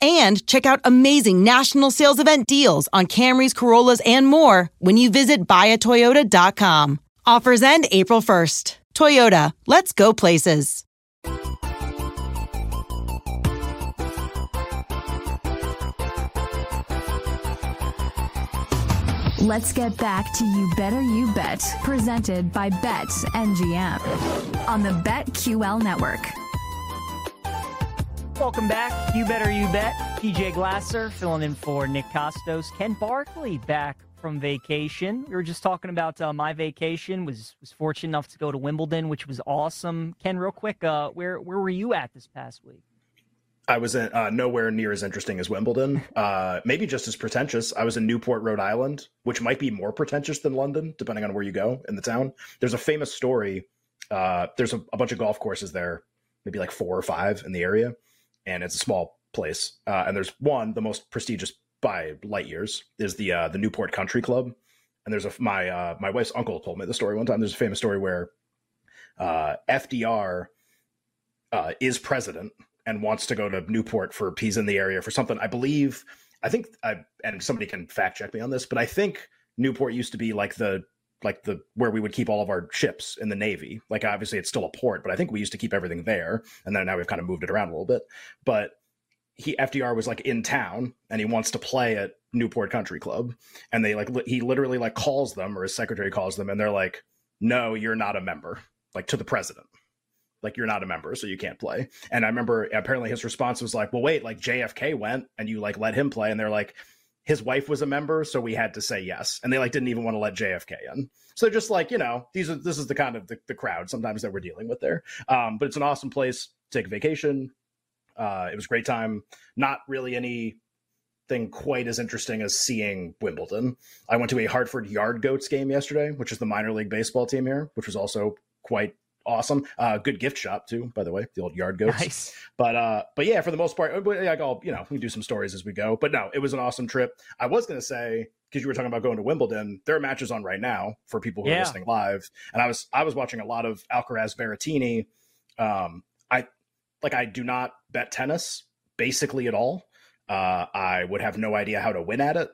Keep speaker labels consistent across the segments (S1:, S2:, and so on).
S1: and check out amazing national sales event deals on Camrys, Corollas, and more when you visit buyatoyota.com. Offers end April 1st. Toyota, let's go places.
S2: Let's get back to You Better You Bet, presented by Bet MGM on the BetQL network.
S3: Welcome back. You better you bet. PJ Glasser filling in for Nick Kostos. Ken Barkley back from vacation. We were just talking about uh, my vacation. Was was fortunate enough to go to Wimbledon, which was awesome. Ken, real quick, uh, where where were you at this past week?
S4: I was in, uh, nowhere near as interesting as Wimbledon. Uh, maybe just as pretentious. I was in Newport, Rhode Island, which might be more pretentious than London, depending on where you go in the town. There's a famous story. Uh, there's a, a bunch of golf courses there, maybe like four or five in the area and it's a small place. Uh, and there's one, the most prestigious by light years, is the uh, the Newport Country Club. And there's a my uh, my wife's uncle told me the story one time. There's a famous story where uh, FDR uh, is president and wants to go to Newport for he's in the area for something. I believe I think I and somebody can fact check me on this, but I think Newport used to be like the like the where we would keep all of our ships in the navy. Like obviously it's still a port but i think we used to keep everything there and then now we've kind of moved it around a little bit. But he fdr was like in town and he wants to play at newport country club and they like li- he literally like calls them or his secretary calls them and they're like no you're not a member like to the president. Like you're not a member so you can't play. And i remember apparently his response was like well wait like jfk went and you like let him play and they're like his wife was a member, so we had to say yes. And they like didn't even want to let JFK in. So just like, you know, these are this is the kind of the, the crowd sometimes that we're dealing with there. Um, but it's an awesome place to take a vacation. Uh, it was a great time. Not really anything quite as interesting as seeing Wimbledon. I went to a Hartford Yard Goats game yesterday, which is the minor league baseball team here, which was also quite awesome. Uh, good gift shop too, by the way, the old yard goats. Nice. But uh, but yeah, for the most part, like I'll you know we do some stories as we go. But no, it was an awesome trip. I was gonna say because you were talking about going to Wimbledon, there are matches on right now for people who yeah. are listening live, and I was I was watching a lot of Alcaraz Berrettini. Um, I like I do not bet tennis basically at all. Uh, I would have no idea how to win at it.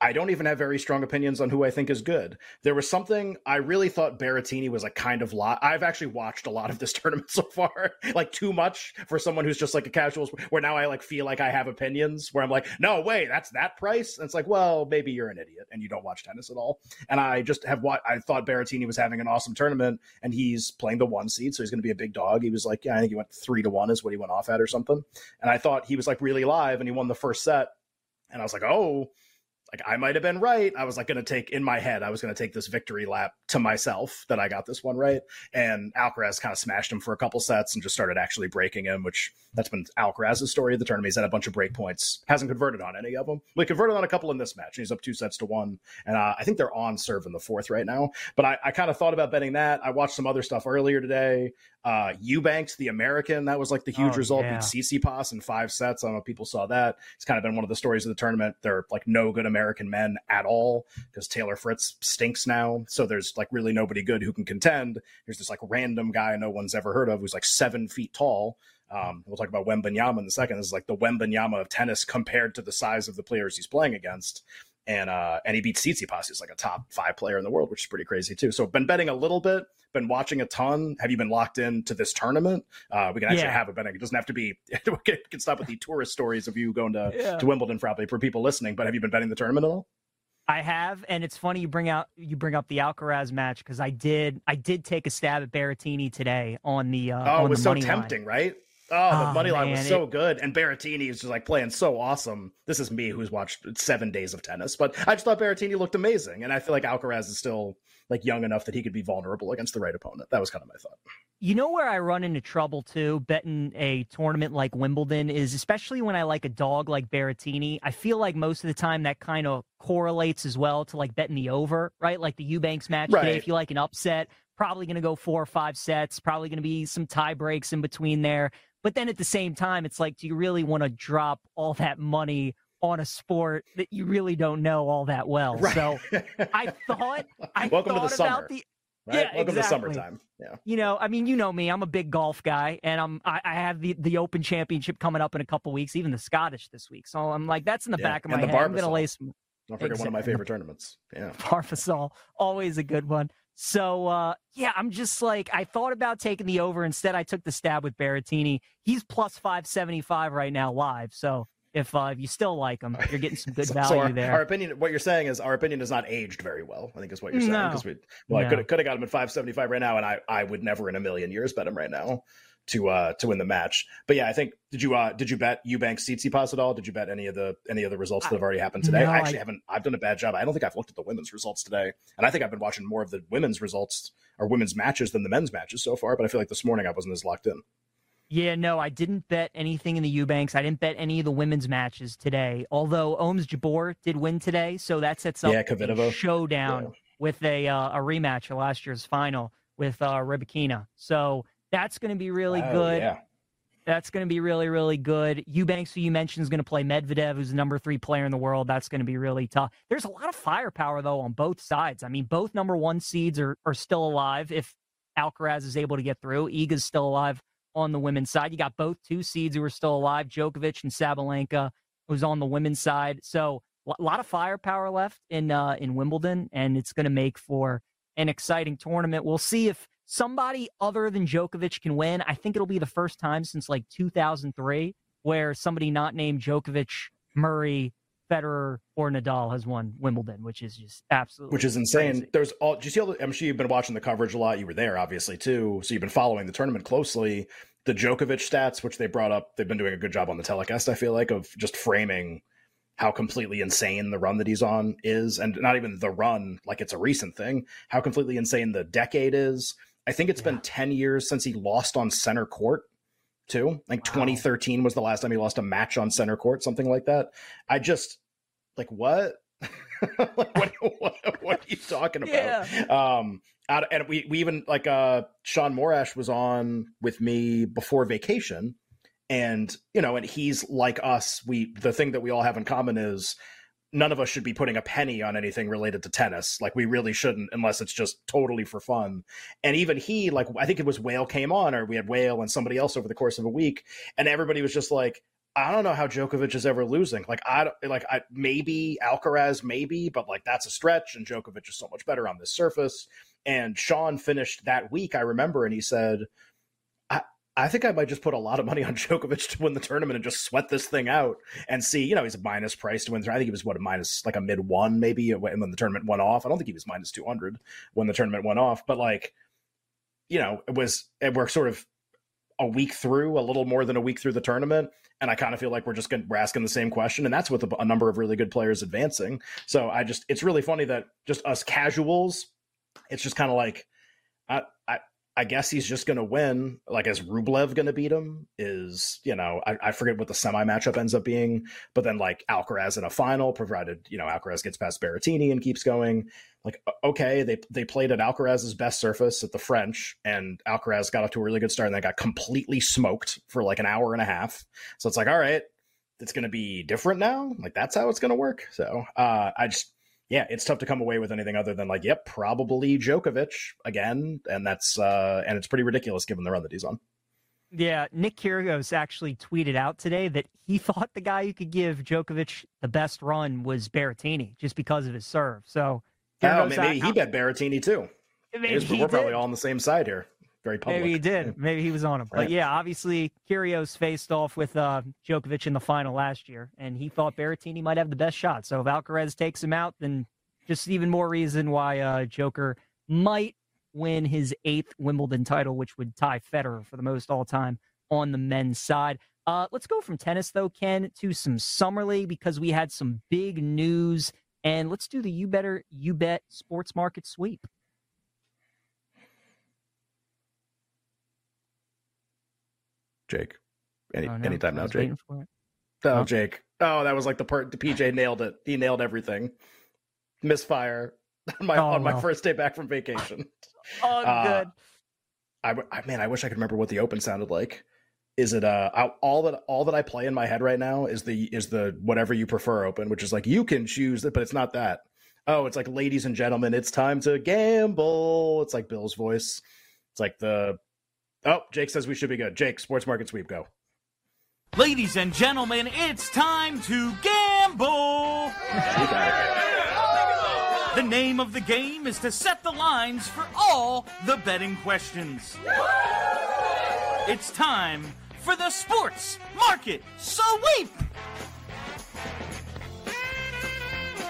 S4: I don't even have very strong opinions on who I think is good. There was something I really thought Berrettini was a kind of lot. I've actually watched a lot of this tournament so far, like too much for someone who's just like a casual. Where now I like feel like I have opinions. Where I'm like, no, wait, that's that price. And it's like, well, maybe you're an idiot and you don't watch tennis at all. And I just have what I thought Berrettini was having an awesome tournament, and he's playing the one seed, so he's going to be a big dog. He was like, yeah, I think he went three to one is what he went off at or something. And I thought he was like really live, and he won the first set. And I was like, oh like I might have been right. I was like going to take in my head, I was going to take this victory lap to myself that I got this one right. And Alcaraz kind of smashed him for a couple sets and just started actually breaking him, which that's been Alcaraz's story of the tournament. He's had a bunch of break points, hasn't converted on any of them. We converted on a couple in this match. He's up two sets to one, and uh, I think they're on serve in the fourth right now. But I, I kind of thought about betting that. I watched some other stuff earlier today. Uh, Eubanks, the American, that was like the huge
S3: Oh,
S4: result.
S3: yeah.
S4: Beat Tsitsipas in five sets. I don't know if people saw that. It's kind of been one of the stories of the tournament. There are like no good American men at all because Taylor Fritz stinks now. So there's like really nobody good who can contend. There's this like random guy no one's ever heard of who's like seven feet tall. Um, we'll talk about Wembanyama in a second. This is like the Wembanyama of tennis compared to the size of the players he's playing against. And uh, and he beat Tsitsipas, who's like a top five player in the world, which is pretty crazy too. So been betting a little bit, been watching a ton. Have you been locked into this tournament? Uh, we can actually
S3: Yeah.
S4: have a betting. It doesn't have to be. we can stop with the tourist stories of you going to
S3: Yeah.
S4: to Wimbledon probably for people listening. But have you been betting the tournament at all?
S3: I have, and it's funny you bring out you bring up the Alcaraz match because I did I did take a stab at Berrettini today on the uh,
S4: Oh,
S3: on
S4: it was
S3: the
S4: so
S3: money line.
S4: tempting, right? Oh, the
S3: Oh,
S4: money line was so good, and Berrettini is just like playing so awesome. This is me who's watched seven days of tennis, but I just thought Berrettini looked amazing, and I feel like Alcaraz is still like young enough that he could be vulnerable against the right opponent. That was kind of my thought.
S3: You know where I run into trouble too, betting a tournament like Wimbledon is especially when I like a dog like Berrettini. I feel like most of the time that kind of correlates as well to like betting the over, right? Like the Eubanks match today. If you like an upset, probably going to go four or five sets. Probably going to be some tie breaks in between there. But then at the same time, it's like, do you really want to drop all that money on a sport that you really don't know all that well?
S4: Right.
S3: So I thought I
S4: Welcome to the
S3: thought
S4: summer.
S3: about the
S4: right?
S3: Yeah,
S4: Welcome to summertime. Yeah.
S3: you know, I mean, you know me. I'm a big golf guy, and I'm I, I have the the Open Championship coming up in a couple weeks, even the Scottish this week. So I'm like, that's in the
S4: Yeah,
S3: back of
S4: and
S3: my head. I'm gonna
S4: Barbasol.
S3: lay some
S4: Don't forget one of my favorite tournaments. Yeah.
S3: Parfasol, always a good one. So uh, yeah, I'm just like I thought about taking the over. Instead, I took the stab with Berrettini. He's plus five seventy five right now live. So if uh, if you still like him, you're getting some good
S4: So-
S3: value
S4: so our,
S3: there.
S4: our opinion, what you're saying is our opinion is not aged very well. I think is what you're saying
S3: No.
S4: because we well, I
S3: No.
S4: could could have got him at 575 right now, and I I would never in a million years bet him right now to uh to win the match. But yeah, I think did you uh did you bet Eubanks Tsitsipas at all? Did you bet any of the any of the results that have already happened today?
S3: No,
S4: I actually
S3: I-
S4: haven't. I've done a bad job. I don't think I've looked at the women's results today, and I think I've been watching more of the women's results or women's matches than the men's matches so far. But I feel like this morning I wasn't as locked in.
S3: Yeah, no, I didn't bet anything in the Eubanks. I didn't bet any of the women's matches today. Although Ons Jabeur did win today, so that sets up
S4: Yeah,
S3: a showdown
S4: Yeah.
S3: with a uh, a rematch of last year's final with uh, Rybakina. So that's going to be really
S4: Oh,
S3: good.
S4: Yeah.
S3: That's going to be really, really good. Eubanks, who you mentioned, is going to play Medvedev, who's the number three player in the world. That's going to be really tough. There's a lot of firepower, though, on both sides. I mean, both number one seeds are, are still alive if Alcaraz is able to get through. Iga's still alive on the women's side. You got both two seeds who are still alive, Djokovic and Sabalenka, who's on the women's side. So a lot of firepower left in uh, in Wimbledon, and it's going to make for an exciting tournament. We'll see if somebody other than Djokovic can win. I think it'll be the first time since like 2003 where somebody not named Djokovic, Murray, Federer, or Nadal has won Wimbledon, which is just absolutely
S4: which is insane.
S3: crazy.
S4: There's all. Do you see all? The, I'm sure you've been watching the coverage a lot. You were there, obviously, too. So you've been following the tournament closely. The Djokovic stats, which they brought up, they've been doing a good job on the telecast. I feel like of just framing how completely insane the run that he's on is, and not even the run like it's a recent thing. How completely insane the decade is. I think it's been 10 years since he lost on center court. Too like
S3: Wow.
S4: 2013 was the last time he lost a match on center court, something like that. I just like what? like, what, what, what are you talking about? Um, out, and we we even like uh Sean Morash was on with me before vacation, and you know, and he's like us. We the thing that we all have in common is none of us should be putting a penny on anything related to tennis. Like we really shouldn't, unless it's just totally for fun. And even he, like I think it was Whale came on, or we had Whale and somebody else over the course of a week, and everybody was just like. I don't know how Djokovic is ever losing. Like I like I maybe Alcaraz maybe, but like that's a stretch and Djokovic is so much better on this surface. And Sean finished that week, I remember, and he said, I, think I might just put a lot of money on Djokovic to win the tournament and just sweat this thing out and see. You know, he's a minus price to win. I think he was what a minus like a mid one maybe when the tournament went off. I don't think he was minus two hundred when the tournament went off, but like, you know, it was. We're sort of a week through, a little more than a week through the tournament, and I kind of feel like we're just gonna, we're asking the same question, and that's with a, a number of really good players advancing. So I just it's really funny that just us casuals, it's just kind of like I guess he's just going to win. Like, is Rublev going to beat him? Is, you know, I, I, forget what the semi matchup ends up being, but then like Alcaraz in a final, provided, you know, Alcaraz gets past Berrettini and keeps going. Like, okay, they they played at Alcaraz's best surface at the French, and Alcaraz got off to a really good start and then got completely smoked for like an hour and a half. So it's like, all right, it's going to be different now. Like, that's how it's going to work. So uh, I just, yeah, it's tough to come away with anything other than like, yep, probably Djokovic again, and that's uh, and it's pretty ridiculous given the run that he's on.
S3: Yeah, Nick Kyrgios actually tweeted out today that he thought the guy who could give Djokovic the best run was Berrettini, just because of his serve. So,
S4: oh, maybe he bet Berrettini too. Maybe we're did. probably all on the same side here. Very public.
S3: Maybe he did. Maybe he was on him. Right. But yeah, obviously Kyrgios faced off with uh, Djokovic in the final last year, and he thought Berrettini might have the best shot. So if Alcaraz takes him out, then just even more reason why uh, Joker might win his eighth Wimbledon title, which would tie Federer for the most all time on the men's side. Uh, let's go from tennis, though, Ken, to some summer league because we had some big news. And let's do the You Better You Bet sports market sweep.
S4: Jake. Any oh, no. anytime now, Jake. Oh, oh, Jake. Oh, that was like the part. The PJ nailed it. He nailed everything. Misfire on my oh, on my first day back from vacation.
S3: oh, uh, good.
S4: I, I man, I wish I could remember what the open sounded like. Is it uh all that all that I play in my head right now is the is the whatever you prefer open, which is like you can choose it, but it's not that. Oh, it's like ladies and gentlemen, it's time to gamble. It's like Bill's voice. It's like the Oh, Jake says we should be good. Jake, sports market sweep, go.
S5: Ladies and gentlemen, it's time to gamble. the name of the game is to set the lines for all the betting questions. It's time for the sports market sweep.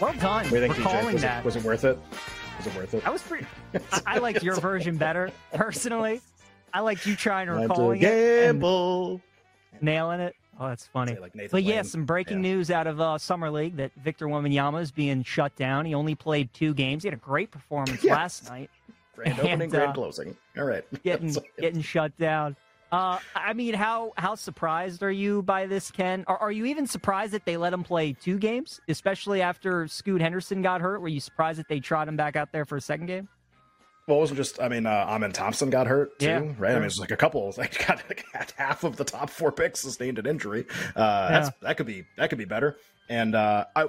S3: Well done. What do you think,
S4: DJ? Was
S3: that.
S4: It, was it worth it? Was it worth it?
S3: I was pretty. I, I liked your version better, personally. I liked you trying to gamble. it. Nailing it. Oh, that's funny. Like but yeah, some breaking yeah. news out of uh, Summer League that Victor Wembanyama is being shut down. He only played two games. He had a great performance last night.
S4: Grand opening, and, grand uh, closing. All right.
S3: Getting getting shut down. Uh, I mean, how how surprised are you by this, Ken? Are, are you even surprised that they let him play two games, especially after Scoot Henderson got hurt? Were you surprised that they trot him back out there for a second game?
S4: Well, it wasn't just. I mean, uh, Amen Thompson got hurt too, yeah, right? I mean, it's like a couple. Like got like half of the top four picks sustained an injury. Uh, yeah. That's that could be that could be better. And uh, I,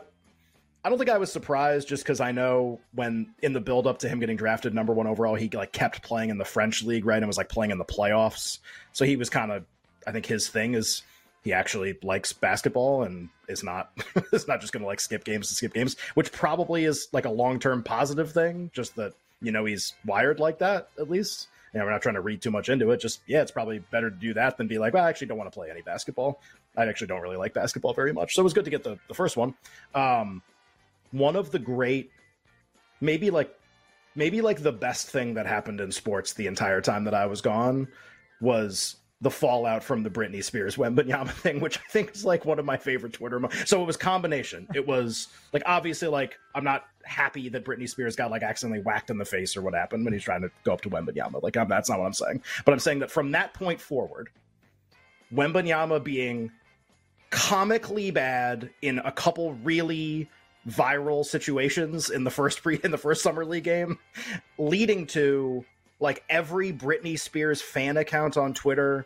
S4: I don't think I was surprised just because I know when in the build up to him getting drafted number one overall, he like kept playing in the French league, right, and was like playing in the playoffs. So he was kind of. I think his thing is he actually likes basketball and is not is not just going to like skip games to skip games, which probably is like a long term positive thing. Just that you know he's wired like that at least. You know, we're not trying to read too much into it. Just yeah, it's probably better to do that than be like, well, I actually don't want to play any basketball. I actually don't really like basketball very much. So it was good to get the, the first one. Um, one of the great, maybe like maybe like the best thing that happened in sports the entire time that I was gone was the fallout from the Britney Spears Wembanyama thing, which I think is like one of my favorite Twitter. Mo- so it was combination. It was like obviously like I'm not happy that Britney Spears got like accidentally whacked in the face or what happened when he's trying to go up to Wembanyama. Like I'm, that's not what I'm saying. But I'm saying that from that point forward, Wembanyama being comically bad in a couple really viral situations in the first pre in the first summer league game, leading to like every Britney Spears fan account on Twitter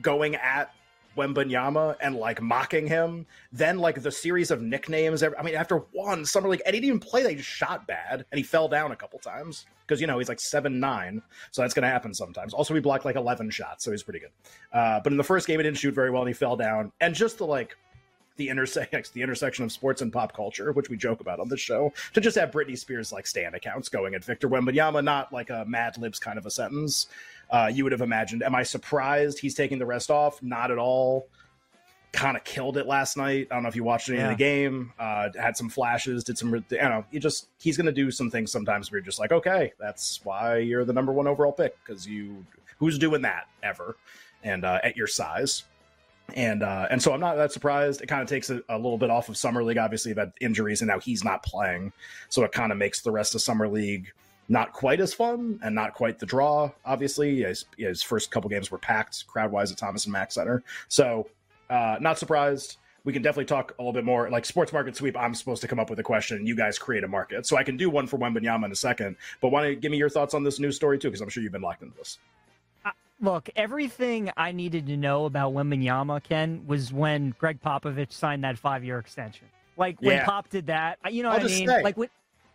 S4: going at Wembanyama and like mocking him. Then like the series of nicknames. I mean, after one summer league, and he didn't even play. They just shot bad, and he fell down a couple times because you know he's like seven nine, so that's to happen sometimes. Also, he blocked like eleven shots, so he's pretty good. Uh, but in the first game, he didn't shoot very well, and he fell down. And just the like the intersection the intersection of sports and pop culture, which we joke about on the show, to just have Britney Spears like stand accounts going at Victor Wembanyama, not like a Mad Libs kind of a sentence. Uh, you would have imagined. Am I surprised he's taking the rest off? Not at all. Kind of killed it last night. I don't know if you watched any yeah. of the game. Uh, had some flashes. Did some. You know, you just he's going to do some things sometimes where you're just like, okay, that's why you're the number one overall pick because you who's doing that ever. and uh, at your size. And uh, and so I'm not that surprised. It kind of takes a, a, little bit off of summer league. Obviously, you've injuries, and now he's not playing, so it kind of makes the rest of summer league not quite as fun and not quite the draw. Obviously, his, his first couple games were packed crowd wise at Thomas and Mack Center, so uh, not surprised. We can definitely talk a little bit more. Like sports market sweep, I'm supposed to come up with a question. You guys create a market, so I can do one for Wembanyama in a second. But want to give me your thoughts on this news story too, because I'm sure you've been locked into this.
S3: Look, everything I needed to know about Wembanyama, Ken, was when Gregg Popovich signed that five-year extension. Like when yeah. Pop did that, you know
S4: I'll
S3: what I mean?
S4: Stay.
S3: Like when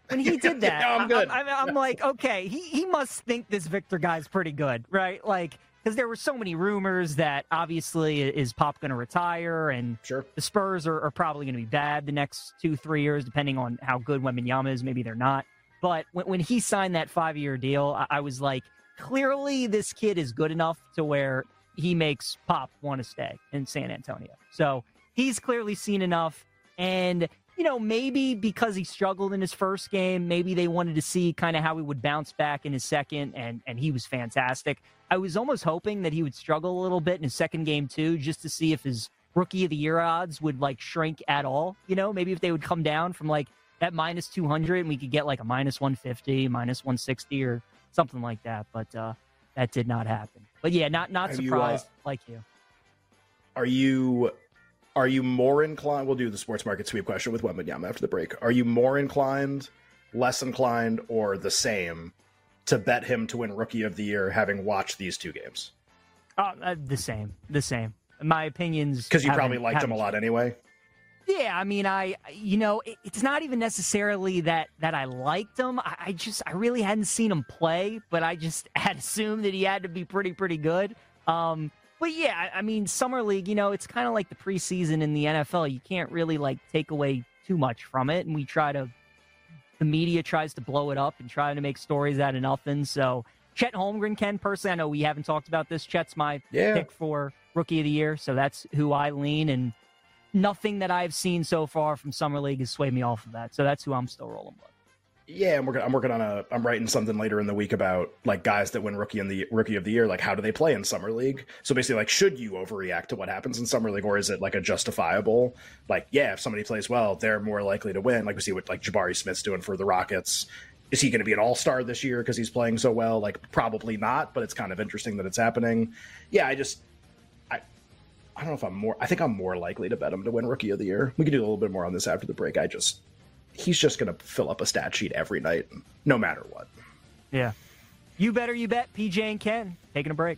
S3: when he did that,
S4: no, I'm good.
S3: I, am like, okay, he he must think this Victor guy's pretty good, right? Like because there were so many rumors that obviously is Pop going to retire, and
S4: sure.
S3: the Spurs are, are probably going to be bad the next two three years, depending on how good Wembanyama is. Maybe they're not. But when, when he signed that five-year deal, I, I was like, clearly this kid is good enough to where he makes Pop want to stay in San Antonio. So he's clearly seen enough. And, you know, maybe because he struggled in his first game, maybe they wanted to see kind of how he would bounce back in his second, and, and he was fantastic. I was almost hoping that he would struggle a little bit in his second game, too, just to see if his rookie of the year odds would like shrink at all. You know, maybe if they would come down from like that minus 200 and we could get like a minus 150, minus 160 or something like that. But uh, that did not happen. But yeah, not not Have surprised you, uh, like you.
S4: Are you are you more inclined? We'll do the sports market sweep question with Wembanyama after the break. Are you more inclined, less inclined, or the same to bet him to win Rookie of the Year, having watched these two games?
S3: Uh, uh, the same, the same. My opinions
S4: because you probably liked him a lot anyway.
S3: Yeah, I mean, I you know, it, it's not even necessarily that that I liked him. I, I, just I really hadn't seen him play, but I just had assumed that he had to be pretty pretty good. Um, but yeah, I mean, summer league, you know, it's kind of like the preseason in the NFL. You can't really like take away too much from it, and we try to. The media tries to blow it up and try to make stories out of nothing. So Chet Holmgren, Ken, personally, I know we haven't talked about this. Chet's my
S4: yeah.
S3: pick for rookie of the year, so that's who I lean and nothing that I've seen so far from summer league has swayed me off of that. So that's who I'm still rolling with.
S4: Yeah, I'm working. I'm working on a. I'm writing something later in the week about like guys that win rookie in the rookie of the year. Like, how do they play in summer league? So basically, like, should you overreact to what happens in summer league, or is it like a justifiable? Like, yeah, if somebody plays well, they're more likely to win. Like we see what like Jabari Smith's doing for the Rockets. Is he going to be an all star this year because he's playing so well? Like, probably not. But it's kind of interesting that it's happening. Yeah, I just I don't know if I'm more. I think I'm more likely to bet him to win Rookie of the Year. We can do a little bit more on this after the break. I just he's just going to fill up a stat sheet every night, no matter what.
S3: Yeah, you better you bet. PJ and Ken taking a break.